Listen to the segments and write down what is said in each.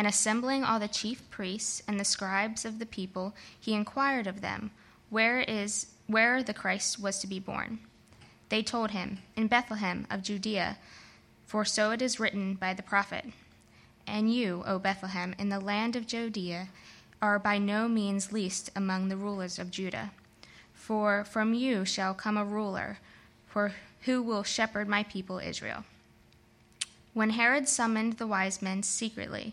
And assembling all the chief priests and the scribes of the people, he inquired of them, Where is where the Christ was to be born? They told him, In Bethlehem of Judea, for so it is written by the prophet. And you, O Bethlehem, in the land of Judea, are by no means least among the rulers of Judah. For from you shall come a ruler, for who will shepherd my people Israel. When Herod summoned the wise men secretly,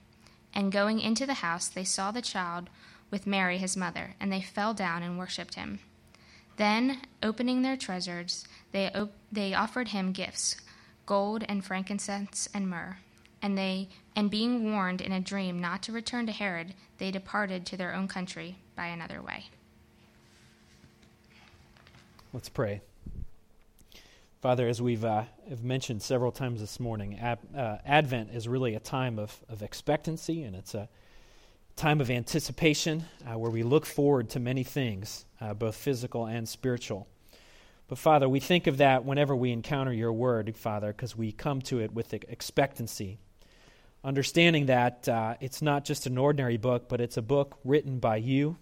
And going into the house, they saw the child with Mary his mother, and they fell down and worshipped him. Then, opening their treasures, they, op- they offered him gifts gold and frankincense and myrrh. And they and being warned in a dream not to return to Herod, they departed to their own country by another way. Let's pray. Father, as we've uh, have mentioned several times this morning, uh, Advent is really a time of, of expectancy and it's a time of anticipation uh, where we look forward to many things, uh, both physical and spiritual. But Father, we think of that whenever we encounter your word, Father, because we come to it with expectancy. Understanding that uh, it's not just an ordinary book, but it's a book written by you.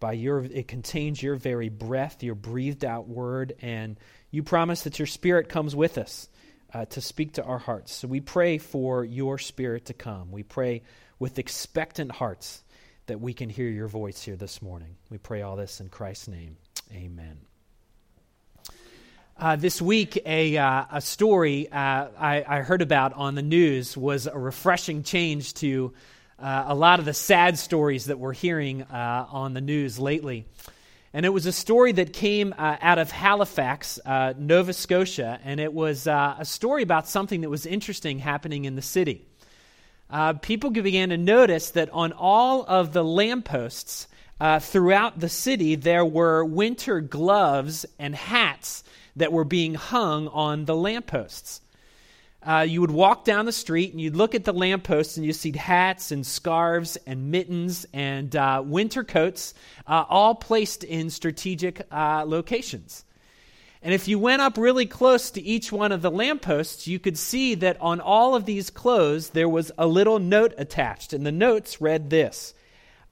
By your, it contains your very breath, your breathed out word, and you promise that your Spirit comes with us uh, to speak to our hearts. So we pray for your Spirit to come. We pray with expectant hearts that we can hear your voice here this morning. We pray all this in Christ's name. Amen. Uh, this week, a, uh, a story uh, I, I, heard about on the news was a refreshing change to uh, a lot of the sad stories that we're hearing uh, on the news lately. And it was a story that came uh, out of Halifax, uh, Nova Scotia, and it was uh, a story about something that was interesting happening in the city. Uh, people began to notice that on all of the lampposts uh, throughout the city, there were winter gloves and hats that were being hung on the lampposts uh, you would walk down the street and you'd look at the lampposts and you'd see hats and scarves and mittens and uh, winter coats, uh, all placed in strategic uh, locations. And if you went up really close to each one of the lampposts, you could see that on all of these clothes there was a little note attached. And the notes read this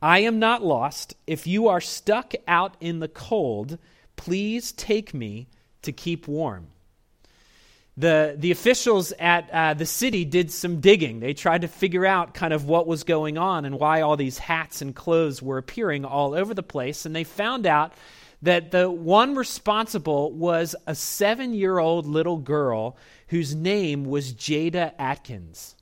I am not lost. If you are stuck out in the cold, please take me to keep warm the, the officials at uh, the city did some digging. They tried to figure out kind of what was going on and why all these hats and clothes were appearing all over the place. And they found out that the one responsible was a seven year old little girl whose name was Jada Atkins.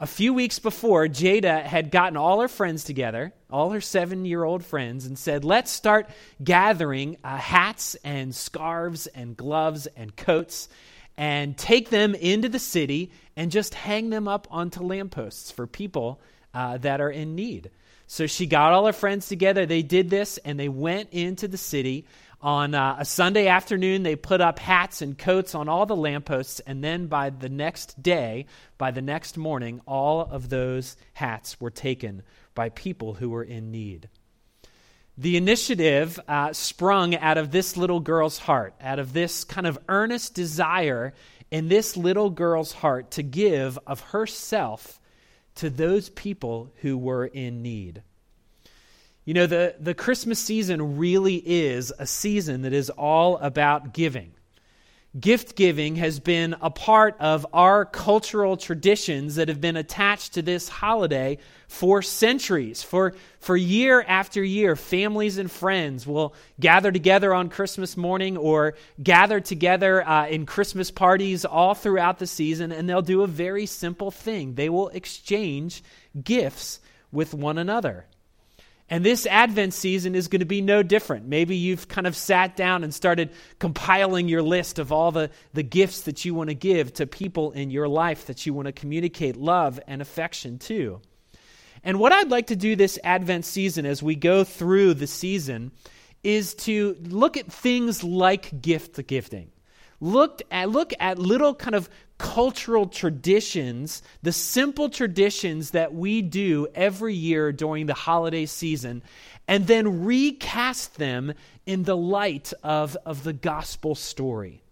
A few weeks before, Jada had gotten all her friends together, all her seven year old friends, and said, Let's start gathering uh, hats and scarves and gloves and coats and take them into the city and just hang them up onto lampposts for people uh, that are in need. So she got all her friends together. They did this and they went into the city. On uh, a Sunday afternoon, they put up hats and coats on all the lampposts, and then by the next day, by the next morning, all of those hats were taken by people who were in need. The initiative uh, sprung out of this little girl's heart, out of this kind of earnest desire in this little girl's heart to give of herself to those people who were in need. You know, the, the Christmas season really is a season that is all about giving. Gift giving has been a part of our cultural traditions that have been attached to this holiday for centuries. For, for year after year, families and friends will gather together on Christmas morning or gather together uh, in Christmas parties all throughout the season, and they'll do a very simple thing they will exchange gifts with one another. And this Advent season is going to be no different. Maybe you've kind of sat down and started compiling your list of all the, the gifts that you want to give to people in your life that you want to communicate love and affection to. And what I'd like to do this Advent season as we go through the season is to look at things like gift gifting looked at, look at little kind of cultural traditions, the simple traditions that we do every year during the holiday season, and then recast them in the light of, of the gospel story.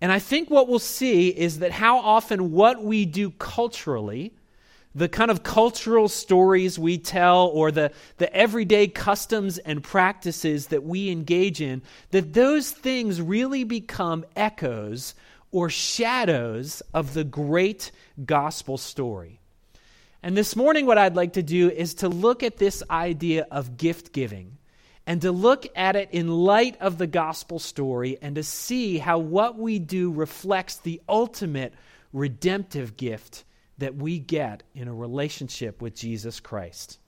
And I think what we'll see is that how often what we do culturally the kind of cultural stories we tell or the, the everyday customs and practices that we engage in, that those things really become echoes or shadows of the great gospel story. And this morning, what I'd like to do is to look at this idea of gift giving and to look at it in light of the gospel story and to see how what we do reflects the ultimate redemptive gift that we get in a relationship with Jesus Christ.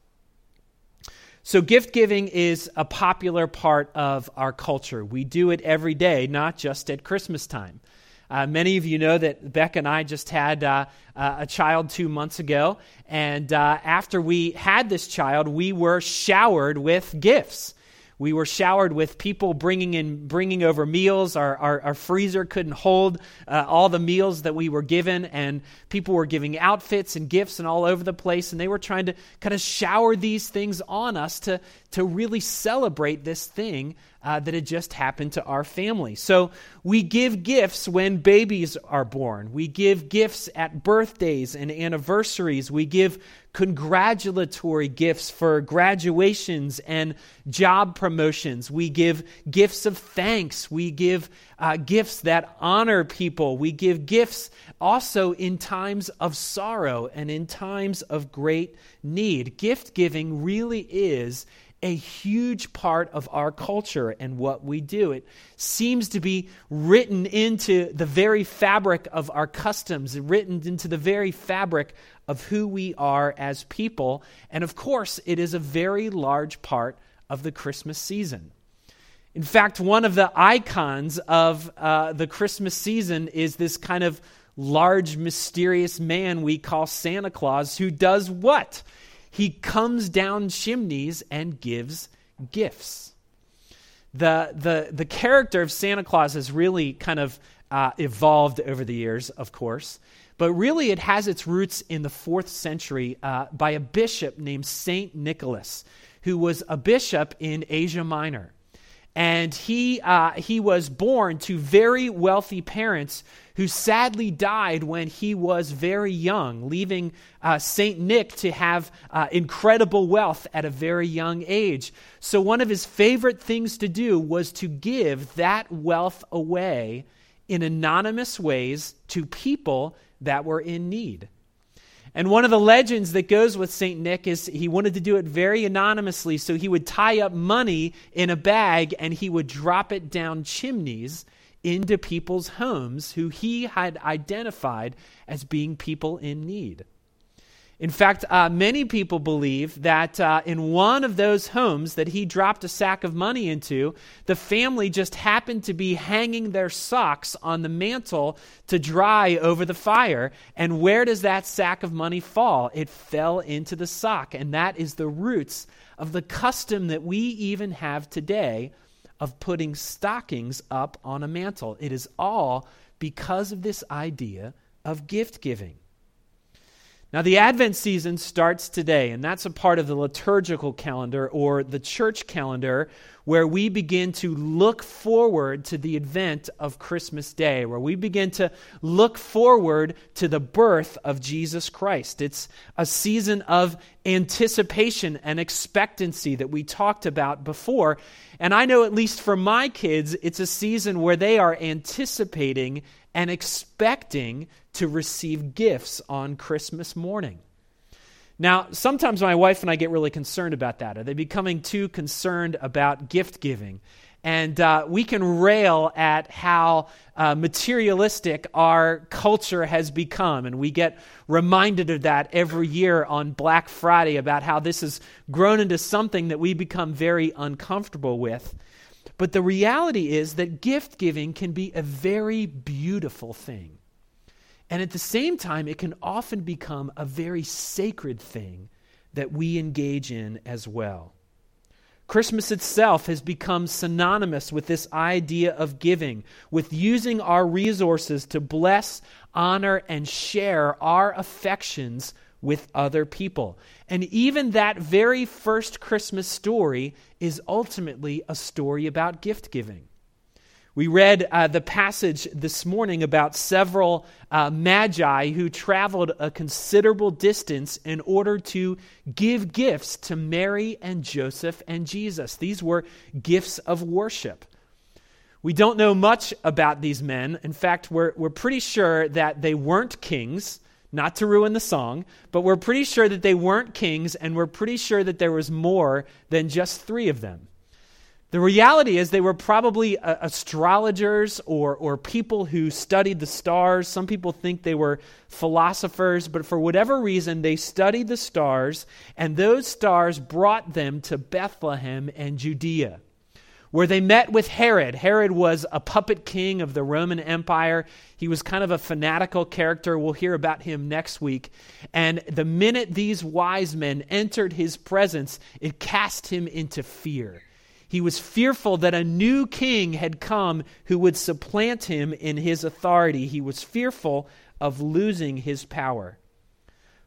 So, gift giving is a popular part of our culture. We do it every day, not just at Christmas time. Uh, many of you know that Beck and I just had uh, uh, a child two months ago, and uh, after we had this child, we were showered with gifts. We were showered with people bringing in, bringing over meals. Our, our, our freezer couldn't hold uh, all the meals that we were given, and people were giving outfits and gifts and all over the place. And they were trying to kind of shower these things on us to, to really celebrate this thing uh, that had just happened to our family. So we give gifts when babies are born. We give gifts at birthdays and anniversaries. We give congratulatory gifts for graduations and job promotions. We give gifts of thanks. We give uh, gifts that honor people. We give gifts also in times of sorrow and in times of great need. Gift giving really is a huge part of our culture and what we do. It seems to be written into the very fabric of our customs, written into the very fabric of who we are as people. And of course, it is a very large part of the Christmas season. In fact, one of the icons of uh, the Christmas season is this kind of large, mysterious man we call Santa Claus who does what? He comes down chimneys and gives gifts. The, the, the character of Santa Claus has really kind of uh, evolved over the years, of course, but really it has its roots in the fourth century uh, by a bishop named Saint Nicholas, who was a bishop in Asia Minor. And he, uh, he was born to very wealthy parents who sadly died when he was very young, leaving uh, St. Nick to have uh, incredible wealth at a very young age. So, one of his favorite things to do was to give that wealth away in anonymous ways to people that were in need. And one of the legends that goes with St. Nick is he wanted to do it very anonymously, so he would tie up money in a bag and he would drop it down chimneys into people's homes who he had identified as being people in need. In fact, uh, many people believe that uh, in one of those homes that he dropped a sack of money into, the family just happened to be hanging their socks on the mantle to dry over the fire. And where does that sack of money fall? It fell into the sock. And that is the roots of the custom that we even have today of putting stockings up on a mantle. It is all because of this idea of gift giving. Now, the Advent season starts today, and that's a part of the liturgical calendar or the church calendar where we begin to look forward to the event of Christmas Day, where we begin to look forward to the birth of Jesus Christ. It's a season of anticipation and expectancy that we talked about before. And I know, at least for my kids, it's a season where they are anticipating and expecting to receive gifts on Christmas morning. Now, sometimes my wife and I get really concerned about that. Are they becoming too concerned about gift giving? And uh, we can rail at how uh, materialistic our culture has become. And we get reminded of that every year on Black Friday about how this has grown into something that we become very uncomfortable with. But the reality is that gift giving can be a very beautiful thing. And at the same time, it can often become a very sacred thing that we engage in as well. Christmas itself has become synonymous with this idea of giving, with using our resources to bless, honor, and share our affections with other people. And even that very first Christmas story is ultimately a story about gift giving. We read uh, the passage this morning about several uh, magi who traveled a considerable distance in order to give gifts to Mary and Joseph and Jesus. These were gifts of worship. We don't know much about these men. In fact, we're, we're pretty sure that they weren't kings, not to ruin the song, but we're pretty sure that they weren't kings, and we're pretty sure that there was more than just three of them. The reality is, they were probably uh, astrologers or, or people who studied the stars. Some people think they were philosophers, but for whatever reason, they studied the stars, and those stars brought them to Bethlehem and Judea, where they met with Herod. Herod was a puppet king of the Roman Empire. He was kind of a fanatical character. We'll hear about him next week. And the minute these wise men entered his presence, it cast him into fear. He was fearful that a new king had come who would supplant him in his authority. He was fearful of losing his power.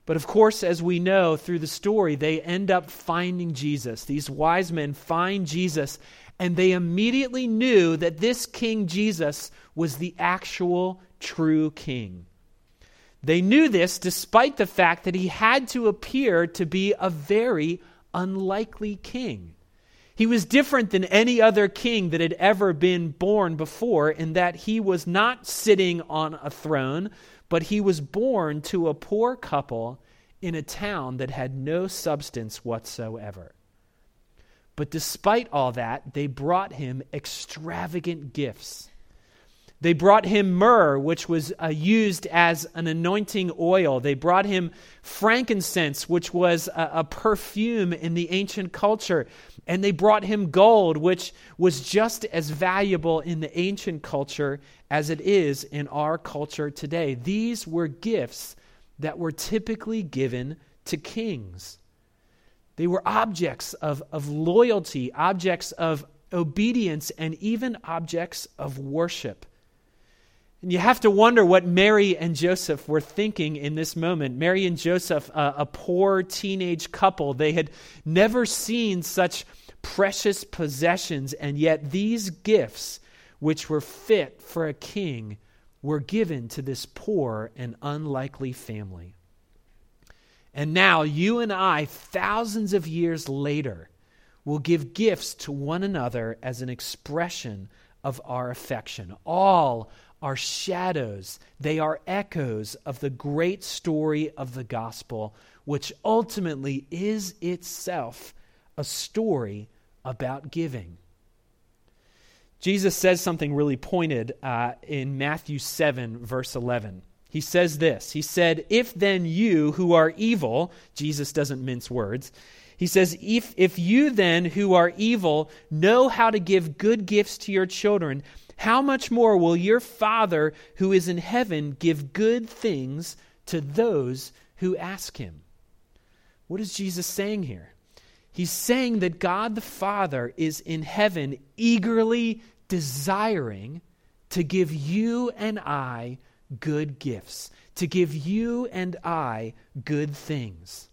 But of course, as we know through the story, they end up finding Jesus. These wise men find Jesus, and they immediately knew that this King Jesus was the actual true king. They knew this despite the fact that he had to appear to be a very unlikely king. He was different than any other king that had ever been born before in that he was not sitting on a throne, but he was born to a poor couple in a town that had no substance whatsoever. But despite all that, they brought him extravagant gifts. They brought him myrrh, which was uh, used as an anointing oil. They brought him frankincense, which was a, a perfume in the ancient culture. And they brought him gold, which was just as valuable in the ancient culture as it is in our culture today. These were gifts that were typically given to kings. They were objects of, of loyalty, objects of obedience, and even objects of worship. And you have to wonder what Mary and Joseph were thinking in this moment. Mary and Joseph, a, a poor teenage couple, they had never seen such precious possessions, and yet these gifts, which were fit for a king, were given to this poor and unlikely family. And now, you and I, thousands of years later, will give gifts to one another as an expression of our affection. All are shadows, they are echoes of the great story of the gospel, which ultimately is itself a story about giving. Jesus says something really pointed uh, in Matthew 7, verse 11. He says this He said, If then you who are evil, Jesus doesn't mince words, he says, if, if you then who are evil know how to give good gifts to your children, how much more will your Father who is in heaven give good things to those who ask him? What is Jesus saying here? He's saying that God the Father is in heaven eagerly desiring to give you and I good gifts, to give you and I good things.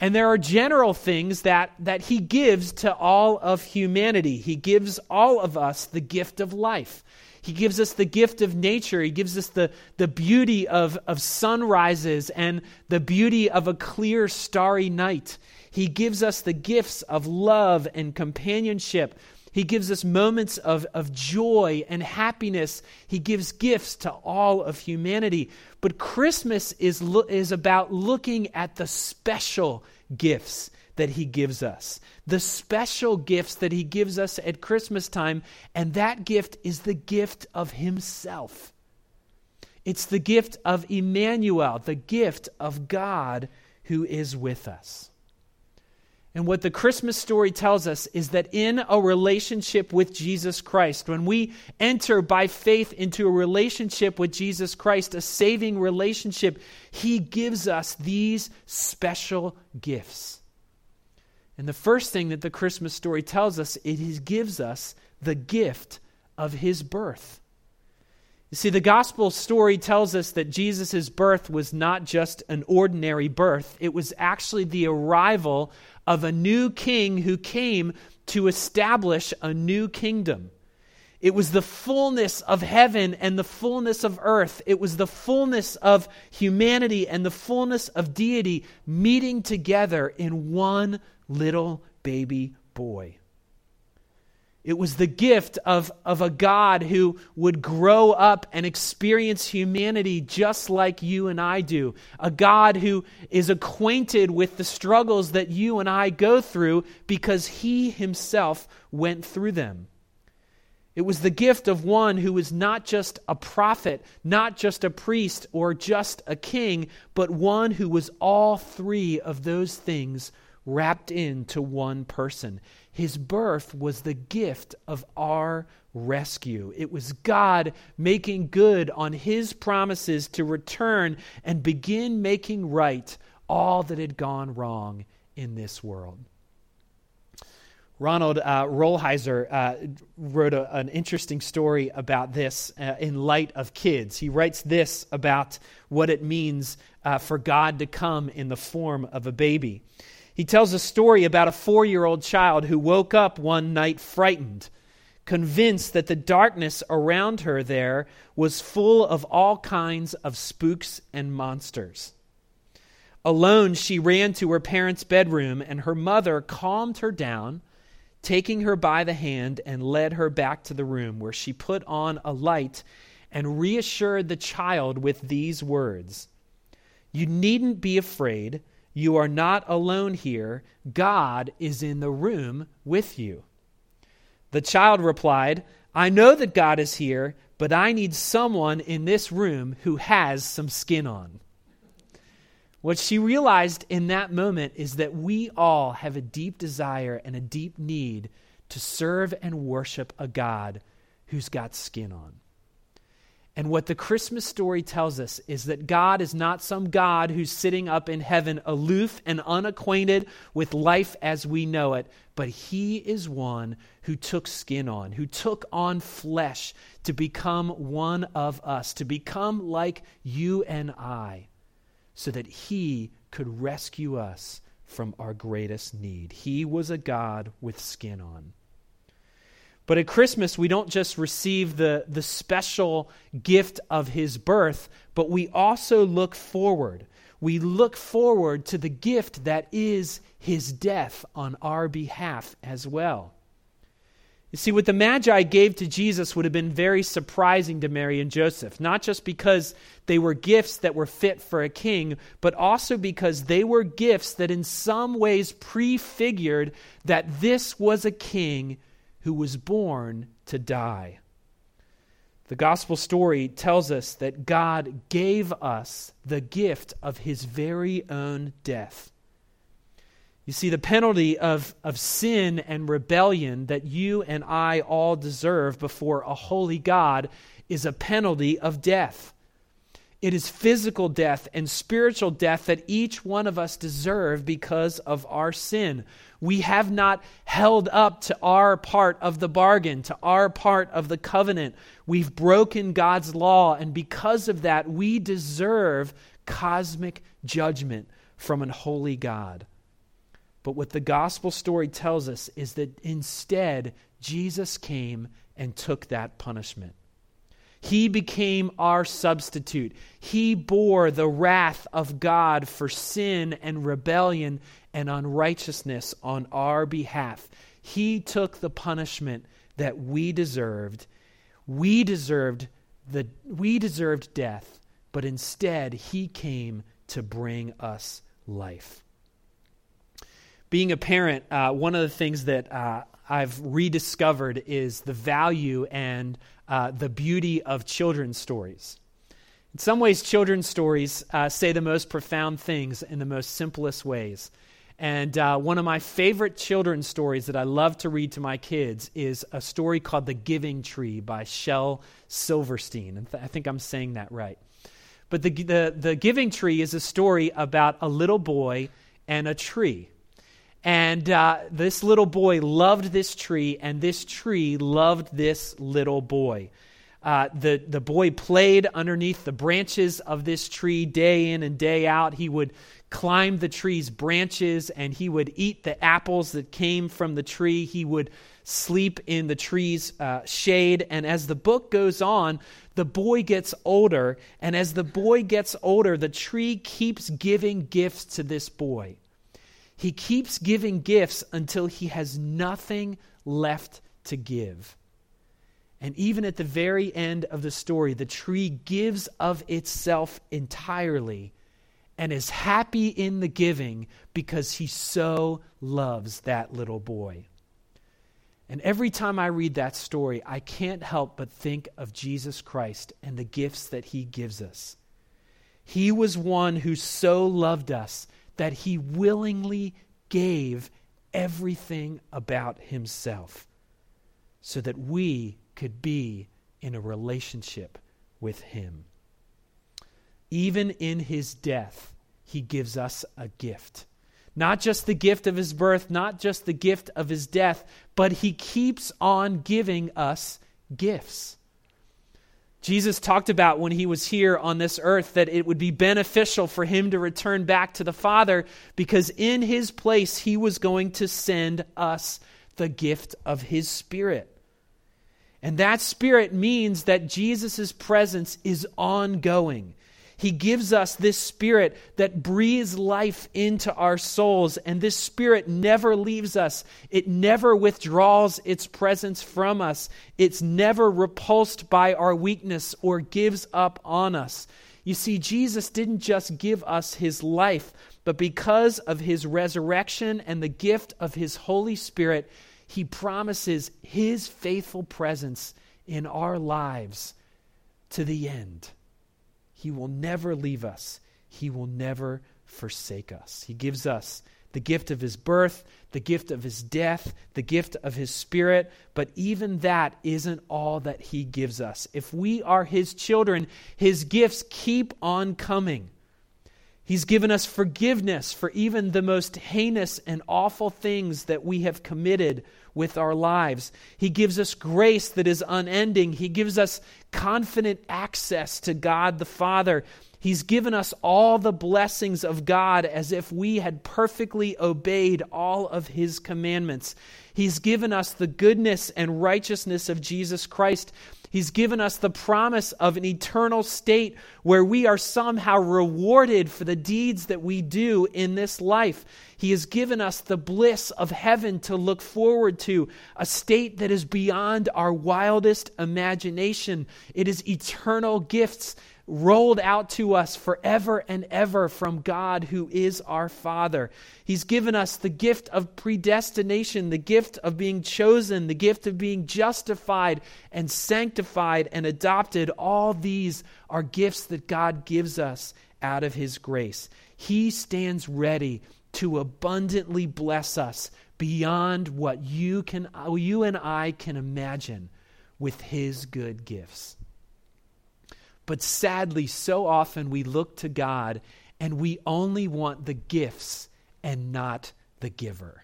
And there are general things that, that he gives to all of humanity. He gives all of us the gift of life. He gives us the gift of nature. He gives us the, the beauty of, of sunrises and the beauty of a clear, starry night. He gives us the gifts of love and companionship. He gives us moments of, of joy and happiness. He gives gifts to all of humanity. But Christmas is, is about looking at the special gifts that He gives us, the special gifts that He gives us at Christmas time, and that gift is the gift of Himself. It's the gift of Emmanuel, the gift of God who is with us. And what the Christmas story tells us is that in a relationship with Jesus Christ, when we enter by faith into a relationship with Jesus Christ, a saving relationship, He gives us these special gifts. And the first thing that the Christmas story tells us, it gives us the gift of His birth. You see, the gospel story tells us that Jesus' birth was not just an ordinary birth, it was actually the arrival of a new king who came to establish a new kingdom. It was the fullness of heaven and the fullness of earth. It was the fullness of humanity and the fullness of deity meeting together in one little baby boy. It was the gift of, of a God who would grow up and experience humanity just like you and I do. A God who is acquainted with the struggles that you and I go through because he himself went through them. It was the gift of one who was not just a prophet, not just a priest, or just a king, but one who was all three of those things wrapped into one person. His birth was the gift of our rescue. It was God making good on his promises to return and begin making right all that had gone wrong in this world. Ronald uh, Rolheiser uh, wrote a, an interesting story about this uh, in light of kids. He writes this about what it means uh, for God to come in the form of a baby. He tells a story about a four year old child who woke up one night frightened, convinced that the darkness around her there was full of all kinds of spooks and monsters. Alone, she ran to her parents' bedroom, and her mother calmed her down, taking her by the hand and led her back to the room where she put on a light and reassured the child with these words You needn't be afraid. You are not alone here. God is in the room with you. The child replied, I know that God is here, but I need someone in this room who has some skin on. What she realized in that moment is that we all have a deep desire and a deep need to serve and worship a God who's got skin on. And what the Christmas story tells us is that God is not some God who's sitting up in heaven aloof and unacquainted with life as we know it, but He is one who took skin on, who took on flesh to become one of us, to become like you and I, so that He could rescue us from our greatest need. He was a God with skin on. But at Christmas, we don't just receive the, the special gift of his birth, but we also look forward. We look forward to the gift that is his death on our behalf as well. You see, what the Magi gave to Jesus would have been very surprising to Mary and Joseph, not just because they were gifts that were fit for a king, but also because they were gifts that in some ways prefigured that this was a king who was born to die. The gospel story tells us that God gave us the gift of his very own death. You see, the penalty of, of sin and rebellion that you and I all deserve before a holy God is a penalty of death. It is physical death and spiritual death that each one of us deserve because of our sin. We have not held up to our part of the bargain, to our part of the covenant. We've broken God's law, and because of that, we deserve cosmic judgment from an holy God. But what the gospel story tells us is that instead, Jesus came and took that punishment. He became our substitute. He bore the wrath of God for sin and rebellion and unrighteousness on our behalf. He took the punishment that we deserved. We deserved the we deserved death, but instead he came to bring us life. Being a parent, uh, one of the things that uh, I've rediscovered is the value and uh, the beauty of children's stories. In some ways, children's stories uh, say the most profound things in the most simplest ways. And uh, one of my favorite children's stories that I love to read to my kids is a story called The Giving Tree by Shel Silverstein. And th- I think I'm saying that right. But the, the, the Giving Tree is a story about a little boy and a tree. And uh, this little boy loved this tree, and this tree loved this little boy. Uh, the, the boy played underneath the branches of this tree day in and day out. He would climb the tree's branches and he would eat the apples that came from the tree. He would sleep in the tree's uh, shade. And as the book goes on, the boy gets older. And as the boy gets older, the tree keeps giving gifts to this boy. He keeps giving gifts until he has nothing left to give. And even at the very end of the story, the tree gives of itself entirely and is happy in the giving because he so loves that little boy. And every time I read that story, I can't help but think of Jesus Christ and the gifts that he gives us. He was one who so loved us that he willingly gave everything about himself so that we could be in a relationship with him. Even in his death, he gives us a gift. Not just the gift of his birth, not just the gift of his death, but he keeps on giving us gifts. Jesus talked about when he was here on this earth that it would be beneficial for him to return back to the Father because in his place he was going to send us the gift of his Spirit. And that Spirit means that Jesus' presence is ongoing. He gives us this spirit that breathes life into our souls, and this spirit never leaves us. It never withdraws its presence from us. It's never repulsed by our weakness or gives up on us. You see, Jesus didn't just give us his life, but because of his resurrection and the gift of his Holy Spirit, he promises his faithful presence in our lives to the end. He will never leave us, He will never forsake us. He gives us the gift of His birth, the gift of His death, the gift of His Spirit, but even that isn't all that He gives us. If we are His children, His gifts keep on coming. He's given us forgiveness for even the most heinous and awful things that we have committed with our lives. He gives us grace that is unending. He gives us confident access to God the Father. He's given us all the blessings of God as if we had perfectly obeyed all of His commandments. He's given us the goodness and righteousness of Jesus Christ. He's given us the promise of an eternal state where we are somehow rewarded for the deeds that we do in this life. He has given us the bliss of heaven to look forward to, a state that is beyond our wildest imagination. It is eternal gifts rolled out to us forever and ever from God, who is our Father. He's given us the gift of predestination, the gift of being chosen, the gift of being justified and sanctified and adopted. All these are gifts that God gives us out of His grace. He stands ready to abundantly bless us beyond what you, can, you and I can imagine with His good gifts. But sadly, so often we look to God and we only want the gifts and not the giver.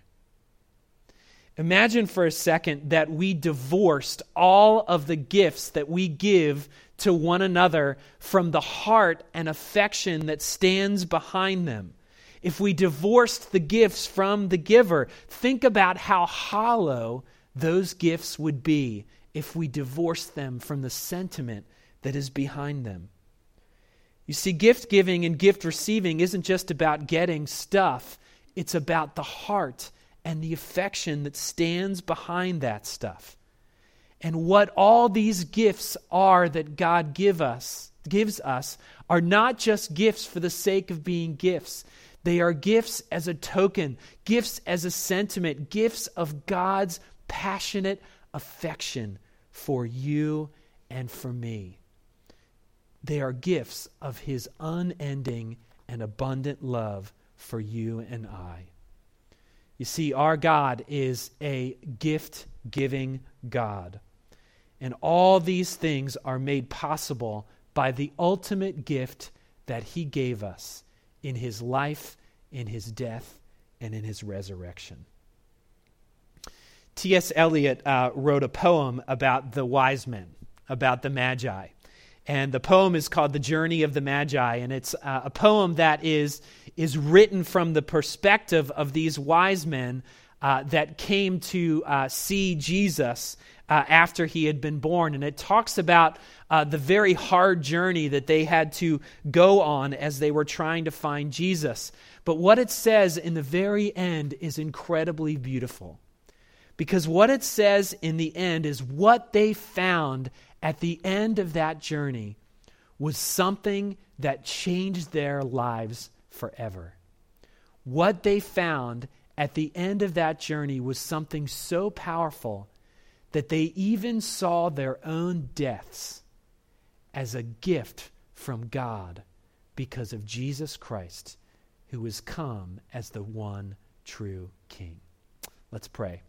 Imagine for a second that we divorced all of the gifts that we give to one another from the heart and affection that stands behind them. If we divorced the gifts from the giver, think about how hollow those gifts would be if we divorced them from the sentiment that is behind them. You see, gift giving and gift receiving isn't just about getting stuff, it's about the heart and the affection that stands behind that stuff. And what all these gifts are that God give us, gives us are not just gifts for the sake of being gifts. They are gifts as a token, gifts as a sentiment, gifts of God's passionate affection for you and for me. They are gifts of his unending and abundant love for you and I. You see, our God is a gift giving God. And all these things are made possible by the ultimate gift that he gave us in his life, in his death, and in his resurrection. T.S. Eliot uh, wrote a poem about the wise men, about the Magi. And the poem is called The Journey of the Magi. And it's uh, a poem that is, is written from the perspective of these wise men uh, that came to uh, see Jesus uh, after he had been born. And it talks about uh, the very hard journey that they had to go on as they were trying to find Jesus. But what it says in the very end is incredibly beautiful. Because what it says in the end is what they found at the end of that journey was something that changed their lives forever. What they found at the end of that journey was something so powerful that they even saw their own deaths as a gift from God because of Jesus Christ, who has come as the one true King. Let's pray.